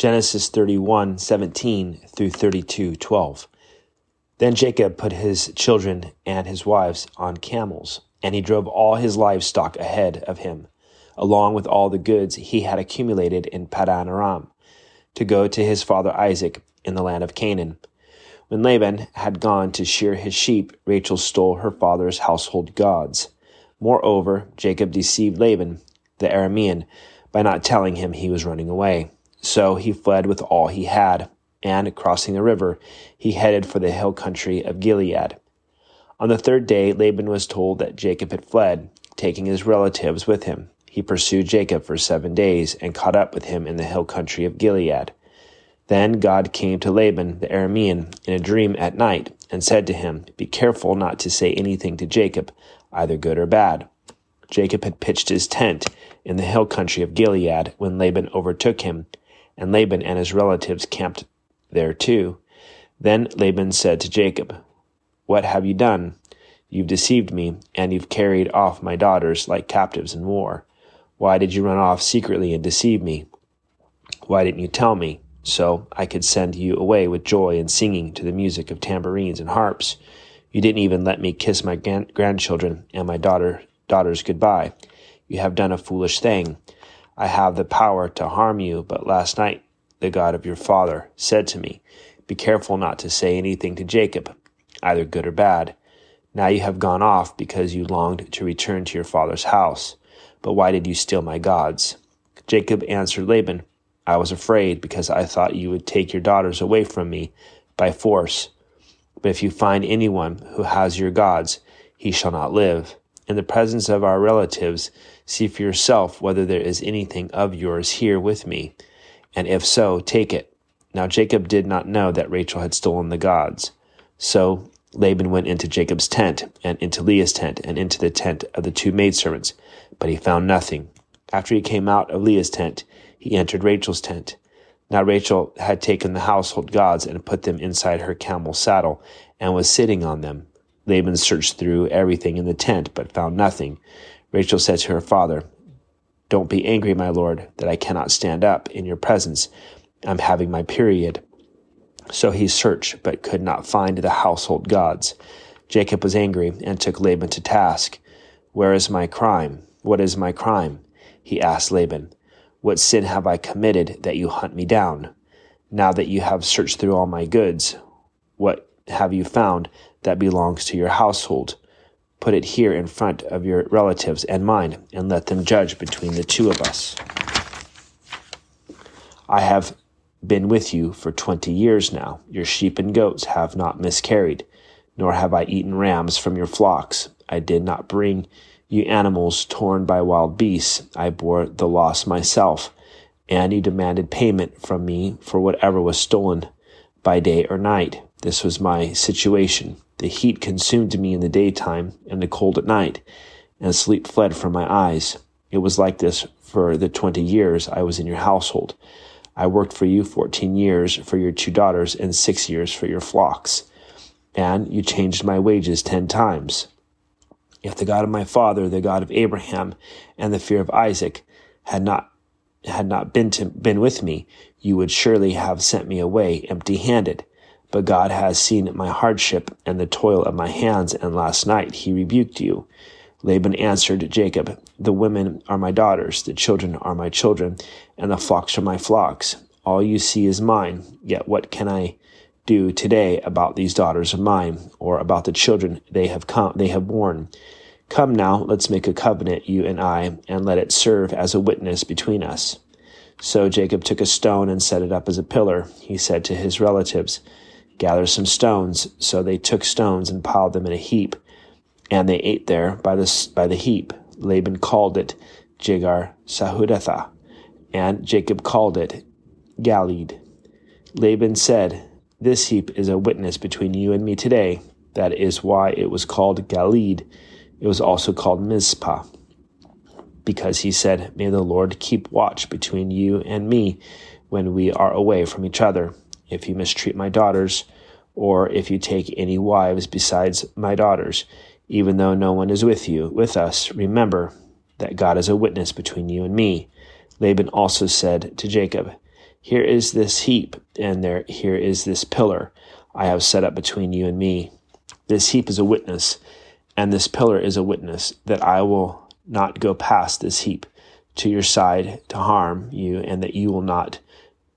Genesis 31 17 through 32 12. Then Jacob put his children and his wives on camels, and he drove all his livestock ahead of him, along with all the goods he had accumulated in Paddan Aram, to go to his father Isaac in the land of Canaan. When Laban had gone to shear his sheep, Rachel stole her father's household gods. Moreover, Jacob deceived Laban, the Aramean, by not telling him he was running away. So he fled with all he had, and crossing the river, he headed for the hill country of Gilead. On the third day, Laban was told that Jacob had fled, taking his relatives with him. He pursued Jacob for seven days and caught up with him in the hill country of Gilead. Then God came to Laban the Aramean in a dream at night and said to him, Be careful not to say anything to Jacob, either good or bad. Jacob had pitched his tent in the hill country of Gilead when Laban overtook him and Laban and his relatives camped there too. Then Laban said to Jacob, What have you done? You've deceived me, and you've carried off my daughters like captives in war. Why did you run off secretly and deceive me? Why didn't you tell me, so I could send you away with joy and singing to the music of tambourines and harps? You didn't even let me kiss my grandchildren and my daughter daughters goodbye. You have done a foolish thing. I have the power to harm you, but last night the God of your father said to me, Be careful not to say anything to Jacob, either good or bad. Now you have gone off because you longed to return to your father's house. But why did you steal my gods? Jacob answered Laban, I was afraid because I thought you would take your daughters away from me by force. But if you find anyone who has your gods, he shall not live in the presence of our relatives, see for yourself whether there is anything of yours here with me, and if so, take it. Now Jacob did not know that Rachel had stolen the gods. So Laban went into Jacob's tent, and into Leah's tent, and into the tent of the two maidservants, but he found nothing. After he came out of Leah's tent, he entered Rachel's tent. Now Rachel had taken the household gods and put them inside her camel's saddle, and was sitting on them. Laban searched through everything in the tent, but found nothing. Rachel said to her father, Don't be angry, my lord, that I cannot stand up in your presence. I'm having my period. So he searched, but could not find the household gods. Jacob was angry and took Laban to task. Where is my crime? What is my crime? He asked Laban. What sin have I committed that you hunt me down? Now that you have searched through all my goods, what have you found that belongs to your household? Put it here in front of your relatives and mine, and let them judge between the two of us. I have been with you for twenty years now. Your sheep and goats have not miscarried, nor have I eaten rams from your flocks. I did not bring you animals torn by wild beasts. I bore the loss myself, and you demanded payment from me for whatever was stolen by day or night. This was my situation. The heat consumed me in the daytime and the cold at night, and sleep fled from my eyes. It was like this for the twenty years I was in your household. I worked for you fourteen years for your two daughters and six years for your flocks. And you changed my wages ten times. If the God of my father, the God of Abraham, and the fear of Isaac had not had not been to, been with me, you would surely have sent me away empty handed. But God has seen my hardship and the toil of my hands, and last night he rebuked you. Laban answered Jacob, The women are my daughters, the children are my children, and the flocks are my flocks. All you see is mine. Yet what can I do today about these daughters of mine, or about the children they have come they have borne? Come now, let's make a covenant, you and I, and let it serve as a witness between us. So Jacob took a stone and set it up as a pillar. He said to his relatives, Gather some stones. So they took stones and piled them in a heap, and they ate there by the, by the heap. Laban called it Jegar Sahadutha, and Jacob called it Galeed. Laban said, This heap is a witness between you and me today. That is why it was called Galeed. It was also called Mizpah, because he said, May the Lord keep watch between you and me when we are away from each other if you mistreat my daughters, or if you take any wives besides my daughters, even though no one is with you, with us, remember that God is a witness between you and me. Laban also said to Jacob, Here is this heap, and there here is this pillar I have set up between you and me. This heap is a witness, and this pillar is a witness that I will not go past this heap to your side to harm you, and that you will not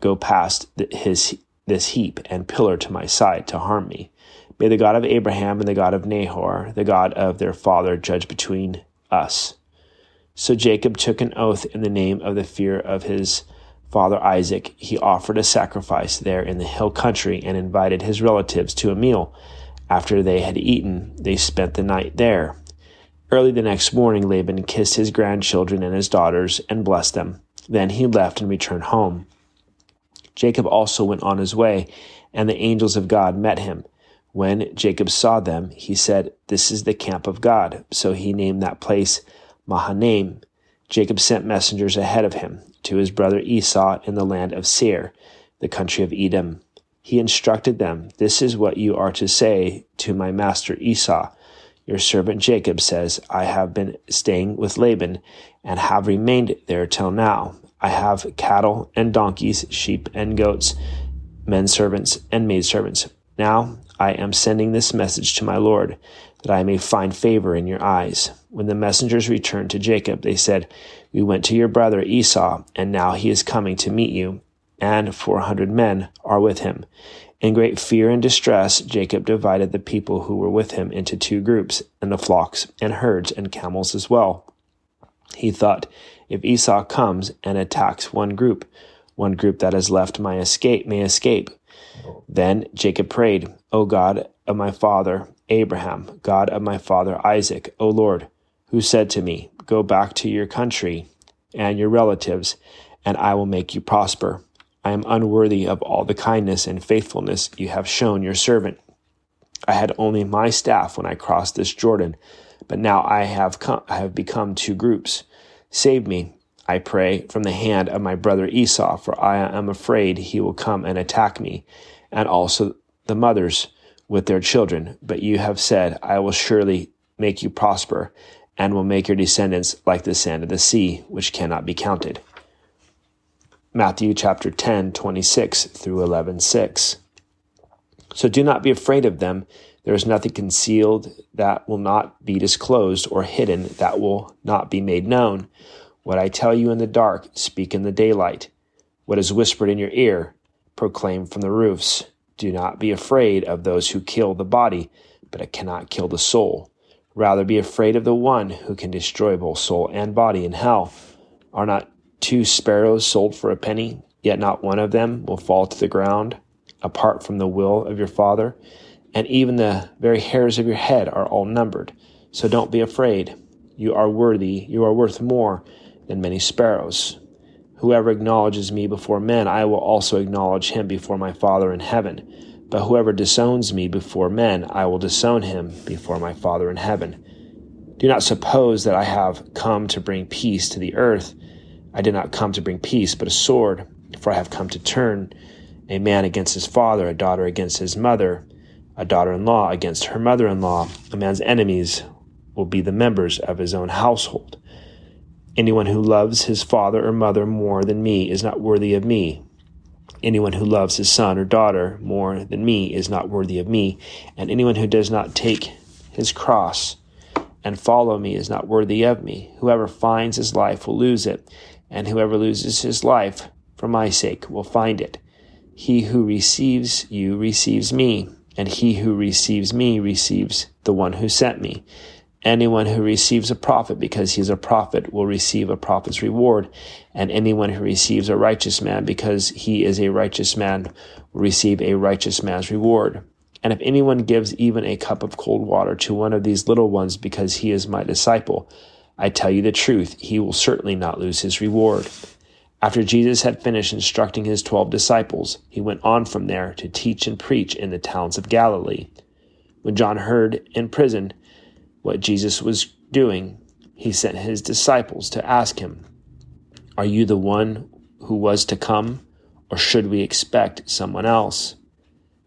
go past his this heap and pillar to my side to harm me. May the God of Abraham and the God of Nahor, the God of their father, judge between us. So Jacob took an oath in the name of the fear of his father Isaac. He offered a sacrifice there in the hill country and invited his relatives to a meal. After they had eaten, they spent the night there. Early the next morning, Laban kissed his grandchildren and his daughters and blessed them. Then he left and returned home. Jacob also went on his way, and the angels of God met him. When Jacob saw them, he said, This is the camp of God. So he named that place Mahanaim. Jacob sent messengers ahead of him to his brother Esau in the land of Seir, the country of Edom. He instructed them, This is what you are to say to my master Esau. Your servant Jacob says, I have been staying with Laban and have remained there till now. I have cattle and donkeys, sheep and goats, men servants and maidservants. Now I am sending this message to my Lord, that I may find favor in your eyes. When the messengers returned to Jacob, they said, We went to your brother Esau, and now he is coming to meet you, and four hundred men are with him. In great fear and distress, Jacob divided the people who were with him into two groups, and the flocks and herds and camels as well. He thought, if Esau comes and attacks one group, one group that has left my escape may escape. Then Jacob prayed, O God of my father Abraham, God of my father Isaac, O Lord, who said to me, Go back to your country and your relatives, and I will make you prosper. I am unworthy of all the kindness and faithfulness you have shown your servant. I had only my staff when I crossed this Jordan, but now I have come, I have become two groups. Save me, I pray, from the hand of my brother Esau, for I am afraid he will come and attack me, and also the mothers with their children. But you have said, I will surely make you prosper, and will make your descendants like the sand of the sea, which cannot be counted. Matthew chapter 10, 26 through 11, 6. So do not be afraid of them. There is nothing concealed that will not be disclosed, or hidden that will not be made known. What I tell you in the dark, speak in the daylight. What is whispered in your ear, proclaim from the roofs. Do not be afraid of those who kill the body, but it cannot kill the soul. Rather be afraid of the one who can destroy both soul and body in hell. Are not two sparrows sold for a penny, yet not one of them will fall to the ground apart from the will of your Father. And even the very hairs of your head are all numbered. So don't be afraid. You are worthy, you are worth more than many sparrows. Whoever acknowledges me before men, I will also acknowledge him before my Father in heaven. But whoever disowns me before men, I will disown him before my Father in heaven. Do not suppose that I have come to bring peace to the earth. I did not come to bring peace, but a sword, for I have come to turn a man against his father, a daughter against his mother, a daughter in law against her mother in law. A man's enemies will be the members of his own household. Anyone who loves his father or mother more than me is not worthy of me. Anyone who loves his son or daughter more than me is not worthy of me. And anyone who does not take his cross and follow me is not worthy of me. Whoever finds his life will lose it and whoever loses his life for my sake will find it. He who receives you receives me, and he who receives me receives the one who sent me. Anyone who receives a prophet because he is a prophet will receive a prophet's reward, and anyone who receives a righteous man because he is a righteous man will receive a righteous man's reward. And if anyone gives even a cup of cold water to one of these little ones because he is my disciple, I tell you the truth, he will certainly not lose his reward. After Jesus had finished instructing his twelve disciples, he went on from there to teach and preach in the towns of Galilee. When John heard in prison what Jesus was doing, he sent his disciples to ask him, Are you the one who was to come, or should we expect someone else?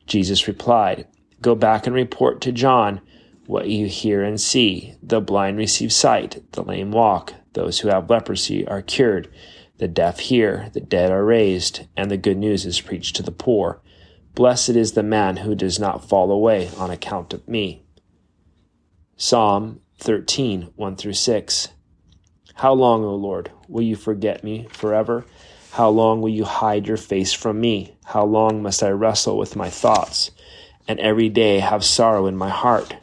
Jesus replied, Go back and report to John what you hear and see. The blind receive sight, the lame walk, those who have leprosy are cured, The deaf hear, the dead are raised, and the good news is preached to the poor. Blessed is the man who does not fall away on account of me. Psalm 13, 1 through 6. How long, O Lord, will you forget me forever? How long will you hide your face from me? How long must I wrestle with my thoughts, and every day have sorrow in my heart?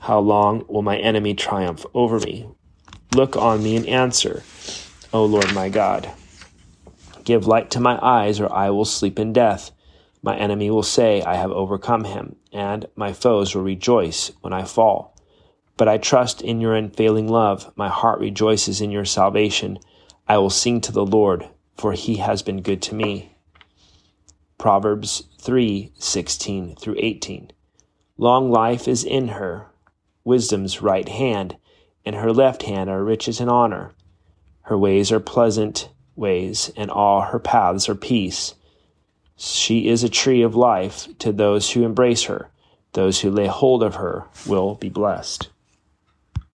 How long will my enemy triumph over me? Look on me and answer, O Lord my God. Give light to my eyes, or I will sleep in death. My enemy will say, I have overcome him, and my foes will rejoice when I fall. But I trust in your unfailing love. My heart rejoices in your salvation. I will sing to the Lord, for he has been good to me. Proverbs 3 16 through 18. Long life is in her, wisdom's right hand, and her left hand are riches and honor. Her ways are pleasant ways, and all her paths are peace. She is a tree of life to those who embrace her. Those who lay hold of her will be blessed.